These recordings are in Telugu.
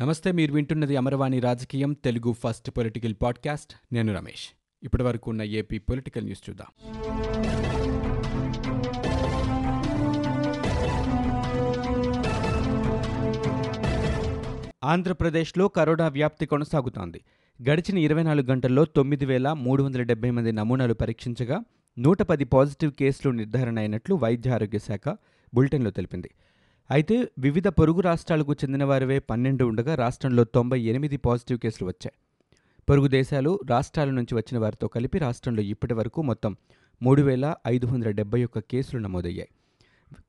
నమస్తే మీరు వింటున్నది అమరవాణి రాజకీయం తెలుగు ఫస్ట్ పొలిటికల్ పాడ్కాస్ట్. నేను రమేష్. ఇప్పటి వరకు ఉన్న ఏపీ పొలిటికల్ న్యూస్ చూద్దాం. ఆంధ్రప్రదేశ్లో కరోనా వ్యాప్తి కొనసాగుతోంది. గడిచిన ఇరవై నాలుగు గంటల్లో తొమ్మిది వేల మూడు వందల డెబ్బై మంది నమూనాలు పరీక్షించగా నూట పది పాజిటివ్ కేసులు నిర్ధారణ అయినట్లు వైద్య ఆరోగ్య శాఖ బులెటిన్లో తెలిపింది. అయితే వివిధ పొరుగు రాష్ట్రాలకు చెందిన వారివే పన్నెండు ఉండగా రాష్ట్రంలో తొంభై ఎనిమిది పాజిటివ్ కేసులు వచ్చాయి. పొరుగు దేశాలు రాష్ట్రాల నుంచి వచ్చిన వారితో కలిపి రాష్ట్రంలో ఇప్పటి వరకు మొత్తం మూడు వేల ఐదు వందల డెబ్బై ఒక్క కేసులు నమోదయ్యాయి.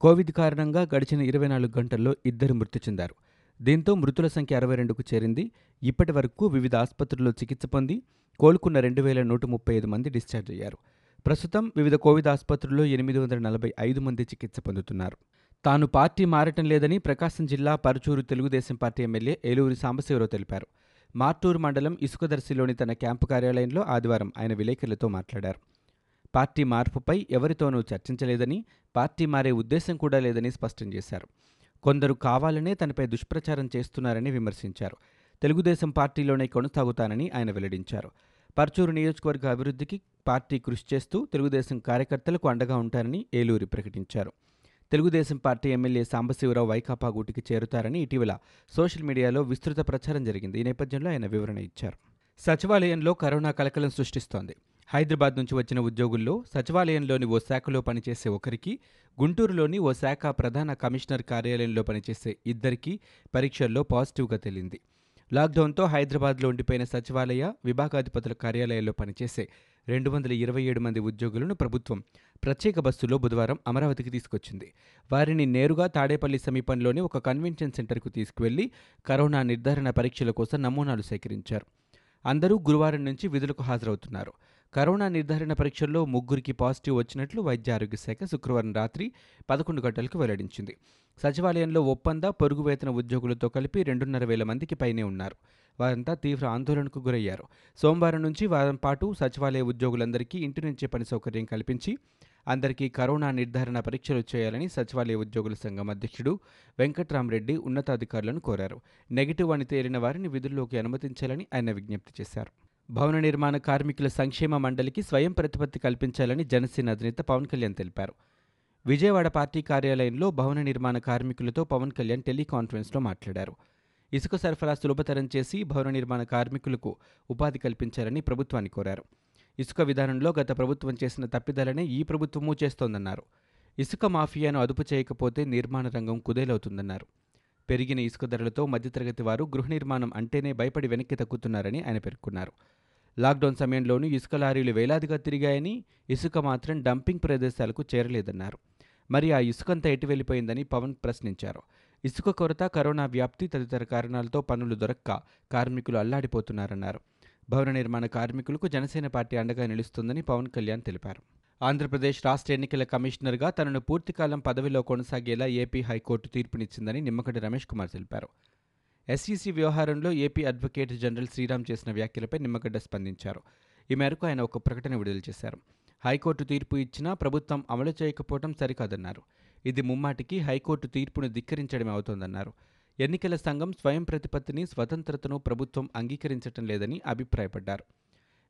కోవిడ్ కారణంగా గడిచిన ఇరవై నాలుగు గంటల్లో ఇద్దరు మృతి చెందారు. దీంతో మృతుల సంఖ్య అరవై రెండుకు చేరింది. ఇప్పటి వరకు వివిధ ఆసుపత్రుల్లో చికిత్స పొంది కోలుకున్న రెండు వేల నూట ముప్పై ఐదు మంది డిశ్చార్జ్ అయ్యారు. ప్రస్తుతం వివిధ కోవిడ్ ఆసుపత్రుల్లో ఎనిమిది వందల నలభై ఐదు మంది చికిత్స పొందుతున్నారు. తాను పార్టీ మారటం లేదని ప్రకాశం జిల్లా పరుచూరు తెలుగుదేశం పార్టీ ఎమ్మెల్యే ఏలూరి సాంబశివరావు తెలిపారు. మార్టూరు మండలం ఇసుకదర్శిలోని తన క్యాంపు కార్యాలయంలో ఆదివారం ఆయన విలేకరులతో మాట్లాడారు. పార్టీ మార్పుపై ఎవరితోనూ చర్చించలేదని పార్టీ మారే ఉద్దేశం కూడా లేదని స్పష్టం చేశారు. కొందరు కావాలనే తనపై దుష్ప్రచారం చేస్తున్నారని విమర్శించారు. తెలుగుదేశం పార్టీలోనే కొనసాగుతానని ఆయన వెల్లడించారు. పర్చూరు నియోజకవర్గ అభివృద్ధికి పార్టీ కృషి చేస్తూ తెలుగుదేశం కార్యకర్తలకు అండగా ఉంటారని ఏలూరి ప్రకటించారు. తెలుగుదేశం పార్టీ ఎమ్మెల్యే సాంబశివరావు వైకాపా గూటికి చేరుతారని ఇటీవల సోషల్ మీడియాలో విస్తృత ప్రచారం జరిగింది. ఈ నేపథ్యంలో ఆయన వివరణ ఇచ్చారు. సచివాలయంలో కరోనా కలకలం సృష్టిస్తోంది. హైదరాబాద్ నుంచి వచ్చిన ఉద్యోగుల్లో సచివాలయంలోని ఓ శాఖలో పనిచేసే ఒకరికి గుంటూరులోని ఓ శాఖ ప్రధాన కమిషనర్ కార్యాలయంలో పనిచేసే ఇద్దరికీ పరీక్షల్లో పాజిటివ్గా తేలింది. లాక్డౌన్తో హైదరాబాద్లో ఉండిపోయిన సచివాలయ విభాగాధిపతుల కార్యాలయాల్లో పనిచేసే రెండు వందల ఇరవై ఏడు మంది ఉద్యోగులను ప్రభుత్వం ప్రత్యేక బస్సులో బుధవారం అమరావతికి తీసుకొచ్చింది. వారిని నేరుగా తాడేపల్లి సమీపంలోని ఒక కన్వెన్షన్ సెంటర్కు తీసుకువెళ్ళి కరోనా నిర్ధారణ పరీక్షల కోసం నమూనాలు సేకరించారు. అందరూ గురువారం నుంచి విధులకు హాజరవుతున్నారు. కరోనా నిర్ధారణ పరీక్షల్లో ముగ్గురికి పాజిటివ్ వచ్చినట్లు వైద్య ఆరోగ్య శాఖ శుక్రవారం రాత్రి పదకొండు గంటలకు వెల్లడించింది. సచివాలయంలో ఒప్పంద పొరుగు వేతన ఉద్యోగులతో కలిపి రెండున్నర వేల మందికి పైనే ఉన్నారు. వారంతా తీవ్ర ఆందోళనకు గురయ్యారు. సోమవారం నుంచి వారం పాటు సచివాలయ ఉద్యోగులందరికీ ఇంటి నుంచే పని సౌకర్యం కల్పించి అందరికీ కరోనా నిర్ధారణ పరీక్షలు చేయాలని సచివాలయ ఉద్యోగుల సంఘం అధ్యక్షుడు వెంకట్రామరెడ్డి ఉన్నతాధికారులను కోరారు. నెగిటివ్ అని తేలిన వారిని విధుల్లోకి అనుమతించాలని ఆయన విజ్ఞప్తి చేశారు. భవన నిర్మాణ కార్మికుల సంక్షేమ మండలికి స్వయం ప్రతిపత్తి కల్పించాలని జనసేన అధినేత పవన్ కళ్యాణ్ తెలిపారు. విజయవాడ పార్టీ కార్యాలయంలో భవన నిర్మాణ కార్మికులతో పవన్ కళ్యాణ్ టెలికాన్ఫరెన్స్లో మాట్లాడారు. ఇసుక సరఫరా సులభతరం చేసి భవన నిర్మాణ కార్మికులకు ఉపాధి కల్పించాలని ప్రభుత్వాన్ని కోరారు. ఇసుక విధానంలో గత ప్రభుత్వం చేసిన తప్పిదాలనే ఈ ప్రభుత్వమూ చేస్తోందన్నారు. ఇసుక మాఫియాను అదుపు చేయకపోతే నిర్మాణ రంగం కుదేలవుతుందన్నారు. పెరిగిన ఇసుక ధరలతో మధ్యతరగతి వారు గృహ నిర్మాణం అంటేనే భయపడి వెనక్కి తగ్గుతున్నారని ఆయన పేర్కొన్నారు. లాక్డౌన్ సమయంలోనూ ఇసుక లారీలు వేలాదిగా తిరిగాయని ఇసుక మాత్రం డంపింగ్ ప్రదేశాలకు చేరలేదన్నారు. మరి ఆ ఇసుకంతా ఎటు వెళ్ళిపోయిందని పవన్ ప్రశ్నించారు. ఇసుక కొరత కరోనా వ్యాప్తి తదితర కారణాలతో పనులు దొరక్క కార్మికులు అల్లాడిపోతున్నారన్నారు. భవన నిర్మాణ కార్మికులకు జనసేన పార్టీ అండగా నిలుస్తుందని పవన్ కళ్యాణ్ తెలిపారు. ఆంధ్రప్రదేశ్ రాష్ట్ర ఎన్నికల కమిషనర్గా తనను పూర్తికాలం పదవిలో కొనసాగేలా ఏపీ హైకోర్టు తీర్పునిచ్చిందని నిమ్మగడ్డ రమేష్ కుమార్ తెలిపారు. ఎస్ఈసీ వ్యవహారంలో ఏపీ అడ్వకేట్ జనరల్ శ్రీరామ్ చేసిన వ్యాఖ్యలపై నిమ్మగడ్డ స్పందించారు. ఈ మేరకు ఆయన ఒక ప్రకటన విడుదల చేశారు. హైకోర్టు తీర్పు ఇచ్చినా ప్రభుత్వం అమలు చేయకపోవడం సరికాదన్నారు. ఇది ముమ్మాటికి హైకోర్టు తీర్పును ధిక్కరించడమే అవుతోందన్నారు. ఎన్నికల సంఘం స్వయం ప్రతిపత్తిని స్వతంత్రతను ప్రభుత్వం అంగీకరించటం లేదని అభిప్రాయపడ్డారు.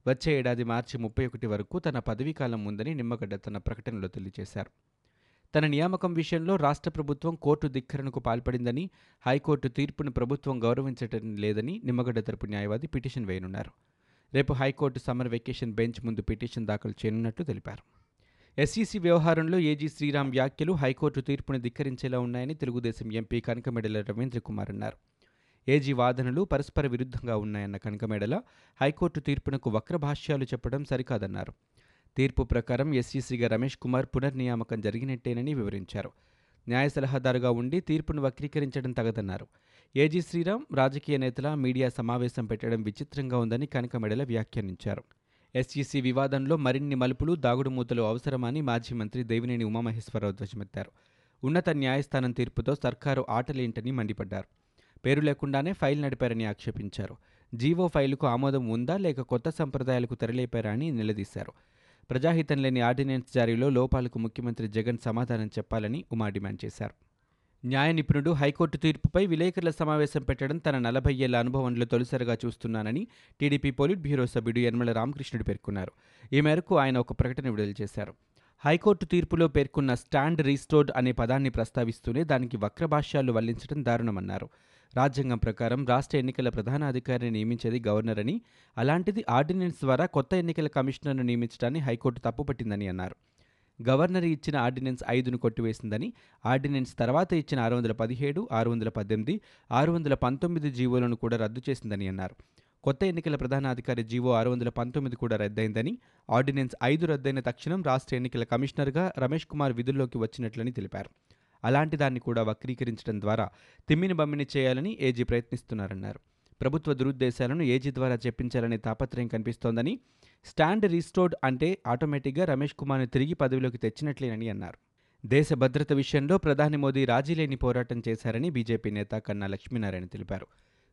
వచ్చే ఏడాది మార్చి ముప్పై ఒకటి వరకు తన పదవీకాలం ఉందని నిమ్మగడ్డ తన ప్రకటనలో తెలియజేశారు. తన నియామకం విషయంలో రాష్ట్ర ప్రభుత్వం కోర్టు ధిక్కరణకు పాల్పడిందని హైకోర్టు తీర్పును ప్రభుత్వం గౌరవించటం లేదని నిమ్మగడ్డ తరపు న్యాయవాది పిటిషన్ వేయనున్నారు. రేపు high court summer vacation bench ముందు పిటిషన్ దాఖలు చేయనున్నట్లు తెలిపారు. ఎస్ఈసీ వ్యవహారంలో ఏజీ శ్రీరామ్ వ్యాఖ్యలు హైకోర్టు తీర్పును ధిక్కరించేలా ఉన్నాయని తెలుగుదేశం ఎంపీ కనకమెడల రవీంద్ర కుమార్ అన్నారు. ఏజీ వాదనలు పరస్పర విరుద్ధంగా ఉన్నాయన్న కనకమెడల హైకోర్టు తీర్పునకు వక్రభాష్యాలు చెప్పడం సరికాదన్నారు. తీర్పు ప్రకారం ఎస్ఈసీగా రమేష్ కుమార్ పునర్నియామకం జరిగినట్టేనని వివరించారు. న్యాయ సలహాదారుగా ఉండి తీర్పును వక్రీకరించడం తగదన్నారు. ఏజీ శ్రీరామ్ రాజకీయ నేతల మీడియా సమావేశం పెట్టడం విచిత్రంగా ఉందని కనకమెడల వ్యాఖ్యానించారు. ఎస్ఈసీ వివాదంలో మరిన్ని మలుపులు దాగుడుమూతలు అవసరమని మాజీ మంత్రి దేవినేని ఉమామహేశ్వరరావు ధ్వజమెత్తారు. ఉన్నత న్యాయస్థానం తీర్పుతో సర్కారు ఆటలేంటని మండిపడ్డారు. పేరు లేకుండానే ఫైల్ నడిపారని ఆక్షేపించారు. జీవో ఫైలుకు ఆమోదం ఉందా లేక కొత్త సంప్రదాయాలకు తెరలేపారా అని నిలదీశారు. ప్రజాహితం లేని ఆర్డినెన్స్ జారీలో లోపాలకు ముఖ్యమంత్రి జగన్ సమాధానం చెప్పాలని ఉమా డిమాండ్ చేశారు. న్యాయ నిపుణుడు హైకోర్టు తీర్పుపై విలేకరుల సమావేశం పెట్టడం తన నలభై ఏళ్ళ అనుభవంలో తొలిసారిగా చూస్తున్నానని టీడీపీ పోలిట్ బ్యూరో సభ్యుడు యనమల రామకృష్ణుడు పేర్కొన్నారు. ఈ మేరకు ఆయన ఒక ప్రకటన విడుదల చేశారు. హైకోర్టు తీర్పులో పేర్కొన్న స్టాండ్ రీస్టోర్డ్ అనే పదాన్ని ప్రస్తావిస్తూనే దానికి వక్రభాష్యాలు వల్లించడం దారుణమన్నారు. రాజ్యాంగం ప్రకారం రాష్ట్ర ఎన్నికల ప్రధాన అధికారిని నియమించేది గవర్నర్ అని అలాంటిది ఆర్డినెన్స్ ద్వారా కొత్త ఎన్నికల కమిషనర్ను నియమించడాన్ని హైకోర్టు తప్పుపట్టిందని అన్నారు. గవర్నర్ ఇచ్చిన ఆర్డినెన్స్ ఐదును కొట్టివేసిందని ఆర్డినెన్స్ తర్వాత ఇచ్చిన ఆరు వందల పదిహేడు ఆరు వందల పద్దెనిమిది ఆరు వందల పంతొమ్మిది జీవోలను కూడా రద్దు చేసిందని అన్నారు. కొత్త ఎన్నికల ప్రధానాధికారి జీవో ఆరు వందల పంతొమ్మిది కూడా రద్దయిందని ఆర్డినెన్స్ ఐదు రద్దయిన తక్షణం రాష్ట్ర ఎన్నికల కమిషనర్గా రమేష్ కుమార్ విధుల్లోకి వచ్చినట్లని తెలిపారు. అలాంటి దాన్ని కూడా వక్రీకరించడం ద్వారా తిమ్మిని బమ్మిని చేయాలని ఏజీ ప్రయత్నిస్తున్నారన్నారు. ప్రభుత్వ దురుద్దేశాలను ఏజీ ద్వారా చెప్పించాలనే తాపత్రయం కనిపిస్తోందని స్టాండ్ రీస్టోర్డ్ అంటే ఆటోమేటిక్గా రమేష్ కుమార్ను తిరిగి పదవిలోకి తెచ్చినట్లేనని అన్నారు. దేశ భద్రత విషయంలో ప్రధాని మోదీ రాజీలేని పోరాటం చేశారని బీజేపీ నేత కన్నా లక్ష్మీనారాయణ తెలిపారు.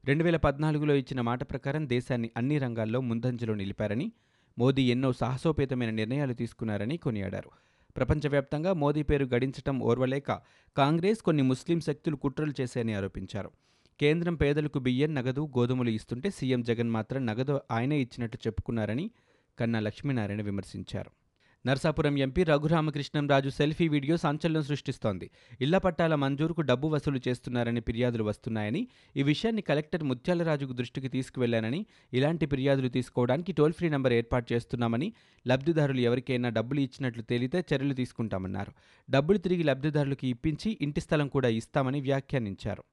రెండు వేల పద్నాలుగులో ఇచ్చిన మాట ప్రకారం దేశాన్ని అన్ని రంగాల్లో ముందంజలో నిలిపారని మోదీ ఎన్నో సాహసోపేతమైన నిర్ణయాలు తీసుకున్నారని కొనియాడారు. ప్రపంచవ్యాప్తంగా మోదీ పేరు గడించటం ఓర్వలేక కాంగ్రెస్ కొన్ని ముస్లిం శక్తులు కుట్రలు చేశాయని ఆరోపించారు. కేంద్రం పేదలకు బియ్యం నగదు గోధుమలు ఇస్తుంటే సీఎం జగన్ మాత్రం నగదు ఆయనే ఇచ్చినట్టు చెప్పుకున్నారని కన్నా లక్ష్మీనారాయణ విమర్శించారు. Narsapuram MP Raghurama Krishnam Raju selfie video సంచలనం సృష్టిస్తోంది. ఇళ్ళ పట్టాల మంజూరుకు డబ్బు వసూలు చేస్తున్నారని ఫిర్యాదులు వస్తున్నాయని ఈ విషయాన్ని కలెక్టర్ ముత్యాలరాజుకు దృష్టికి తీసుకువెళ్ళానని ఇలాంటి ఫిర్యాదులు తీసుకోవడానికి టోల్ ఫ్రీ నంబర్ ఏర్పాటు చేస్తున్నామని లబ్ధిదారులు ఎవరికైనా డబ్బులు ఇచ్చినట్లు తేలితే చర్యలు తీసుకుంటామన్నారు. డబ్బులు తిరిగి లబ్ధిదారులకు ఇప్పించి ఇంటి స్థలం కూడా ఇస్తామని వ్యాఖ్యానించారు.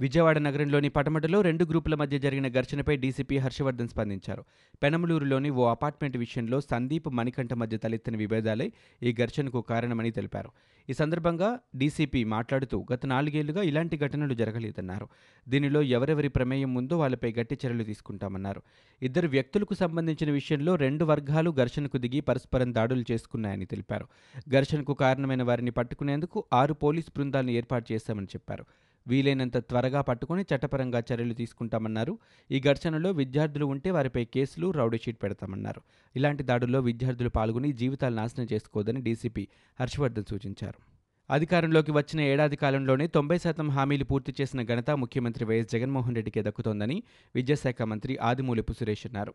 విజయవాడ నగరంలోని పటమటలో రెండు గ్రూపుల మధ్య జరిగిన ఘర్షణపై డీసీపీ హర్షవర్ధన్ స్పందించారు. పెనమలూరులోని ఓ అపార్ట్మెంట్ విషయంలో సందీప్ మణికంఠ మధ్య తలెత్తిన విభేదాలే ఈ ఘర్షణకు కారణమని తెలిపారు. ఈ సందర్భంగా డీసీపీ మాట్లాడుతూ గత నాలుగేళ్ళుగా ఇలాంటి ఘటనలు జరగలేదన్నారు. దీనిలో ఎవరెవరి ప్రమేయం ఉందో వాళ్ళపై గట్టి చర్యలు తీసుకుంటామన్నారు. ఇద్దరు వ్యక్తులకు సంబంధించిన విషయంలో రెండు వర్గాలు ఘర్షణకు దిగి పరస్పరం దాడులు చేసుకున్నాయని తెలిపారు. ఘర్షణకు కారణమైన వారిని పట్టుకునేందుకు ఆరు పోలీస్ బృందాలను ఏర్పాటు చేశామని చెప్పారు. వీలైనంత త్వరగా పట్టుకుని చట్టపరంగా చర్యలు తీసుకుంటామన్నారు. ఈ ఘర్షణలో విద్యార్థులు ఉంటే వారిపై కేసులు రౌడీ షీట్ పెడతామన్నారు. ఇలాంటి దాడుల్లో విద్యార్థులు పాల్గొని జీవితాలు నాశనం చేసుకోవద్దని డీసీపీ హర్షవర్ధన్ సూచించారు. అధికారంలోకి వచ్చిన ఏడాది కాలంలోనే తొంభై శాతం హామీలు పూర్తి చేసిన ఘనత ముఖ్యమంత్రి వైఎస్ జగన్మోహన్ రెడ్డికే దక్కుతోందని విద్యాశాఖ మంత్రి ఆదిమూలపు సురేష్ అన్నారు.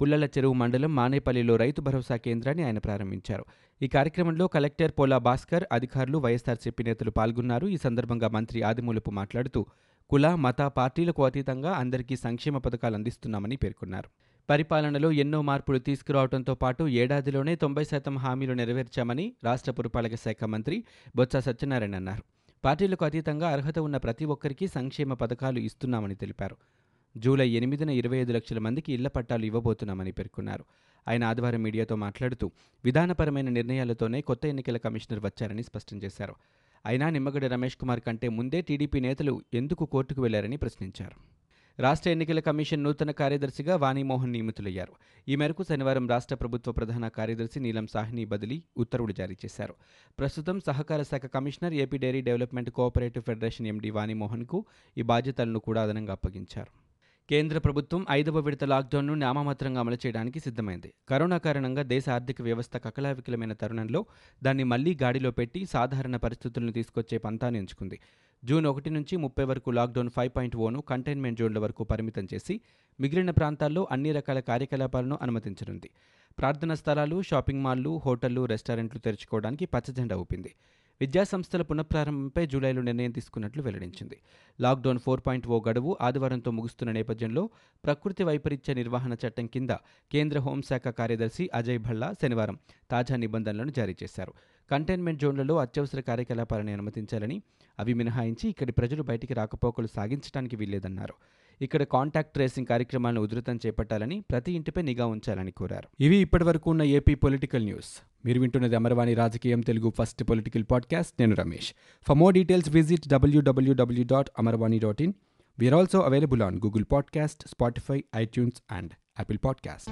పుల్లల చెరువు మండలం మానేపల్లిలో రైతు భరోసా కేంద్రాన్ని ఆయన ప్రారంభించారు. ఈ కార్యక్రమంలో కలెక్టర్ పోలా భాస్కర్ అధికారులు వైఎస్ఆర్సీపీ నేతలు పాల్గొన్నారు. ఈ సందర్భంగా మంత్రి ఆదిమూలపు మాట్లాడుతూ కుల మత పార్టీలకు అతీతంగా అందరికీ సంక్షేమ పథకాలు అందిస్తున్నామని పేర్కొన్నారు. పరిపాలనలో ఎన్నో మార్పులు తీసుకురావడంతో పాటు ఏడాదిలోనే తొంభై శాతం హామీలు నెరవేర్చామని రాష్ట్ర పురపాలక శాఖ మంత్రి బొత్స సత్యనారాయణ అన్నారు. పార్టీలకు అతీతంగా అర్హత ఉన్న ప్రతి ఒక్కరికి సంక్షేమ పథకాలు ఇస్తున్నామని తెలిపారు. జూలై ఎనిమిదిన ఇరవై ఐదు లక్షల మందికి ఇళ్ళ పట్టాలు ఇవ్వబోతున్నామని పేర్కొన్నారు. ఆయన ఆదివారం మీడియాతో మాట్లాడుతూ విధానపరమైన నిర్ణయాలతోనే కొత్త ఎన్నికల కమిషనర్ వచ్చారని స్పష్టం చేశారు. అయినా నిమ్మగడ్డ రమేష్ కుమార్ కంటే ముందే టీడీపీ నేతలు ఎందుకు కోర్టుకు వెళ్ళారని ప్రశ్నించారు. రాష్ట్ర ఎన్నికల కమిషన్ నూతన కార్యదర్శిగా వాణిమోహన్ నియమితులయ్యారు. ఈ మేరకు శనివారం రాష్ట్ర ప్రభుత్వ ప్రధాన కార్యదర్శి నీలం సాహ్ని బదిలీ ఉత్తర్వులు జారీ చేశారు. ప్రస్తుతం సహకార శాఖ commissioner AP dairy development cooperative federation MD వాణిమోహన్కు ఈ బాధ్యతలను కూడా అదనంగా అప్పగించారు. కేంద్ర ప్రభుత్వం ఐదవ విడత లాక్డౌన్ను నామమాత్రంగా అమలు చేయడానికి సిద్ధమైంది. కరోనా కారణంగా దేశ ఆర్థిక వ్యవస్థ కకలావికలమైన తరుణంలో దాన్ని మళ్ళీ గాడిలో పెట్టి సాధారణ పరిస్థితులను తీసుకొచ్చే పంతాన్ని ఎంచుకుంది. జూన్ ఒకటి నుంచి ముప్పై వరకు lockdown five point one containment జోన్ల వరకు పరిమితం చేసి మిగిలిన ప్రాంతాల్లో అన్ని రకాల కార్యకలాపాలను అనుమతించనుంది. ప్రార్థనా స్థలాలు షాపింగ్ మాల్లు హోటళ్ళు రెస్టారెంట్లు తెరుచుకోవడానికి పచ్చజెండా ఊపింది. విద్యాసంస్థల పునఃప్రారంభంపై జూలైలో నిర్ణయం తీసుకున్నట్లు వెల్లడించింది. లాక్డౌన్ ఫోర్ పాయింట్ ఓ గడువు ఆదివారంతో ముగుస్తున్న నేపథ్యంలో ప్రకృతి వైపరీత్య నిర్వహణ చట్టం కింద కేంద్ర హోంశాఖ కార్యదర్శి అజయ్ భల్లా శనివారం తాజా నిబంధనలను జారీ చేశారు. కంటైన్మెంట్ జోన్లలో అత్యవసర కార్యకలాపాలను అనుమతించాలని అవి మినహాయించి ఇక్కడి ప్రజలు బయటికి రాకపోకలు సాగించడానికి వీల్లేదన్నారు. ఇక్కడ కాంటాక్ట్ ట్రేసింగ్ కార్యక్రమాలను ఉధృతం చేపట్టాలని ప్రతి ఇంటిపై నిఘా ఉంచాలని కోరారు. ఇవి ఇప్పటివరకు ఉన్న ఏపీ పొలిటికల్ న్యూస్. మీరు వింటున్నది అమరవాణి రాజకీయం తెలుగు ఫస్ట్ పొలిటికల్ పాడ్కాస్ట్. నేను Ramesh. For more details visit W W W dot Amarvani dot in we are also available on Google podcast Spotify iTunes and Apple podcast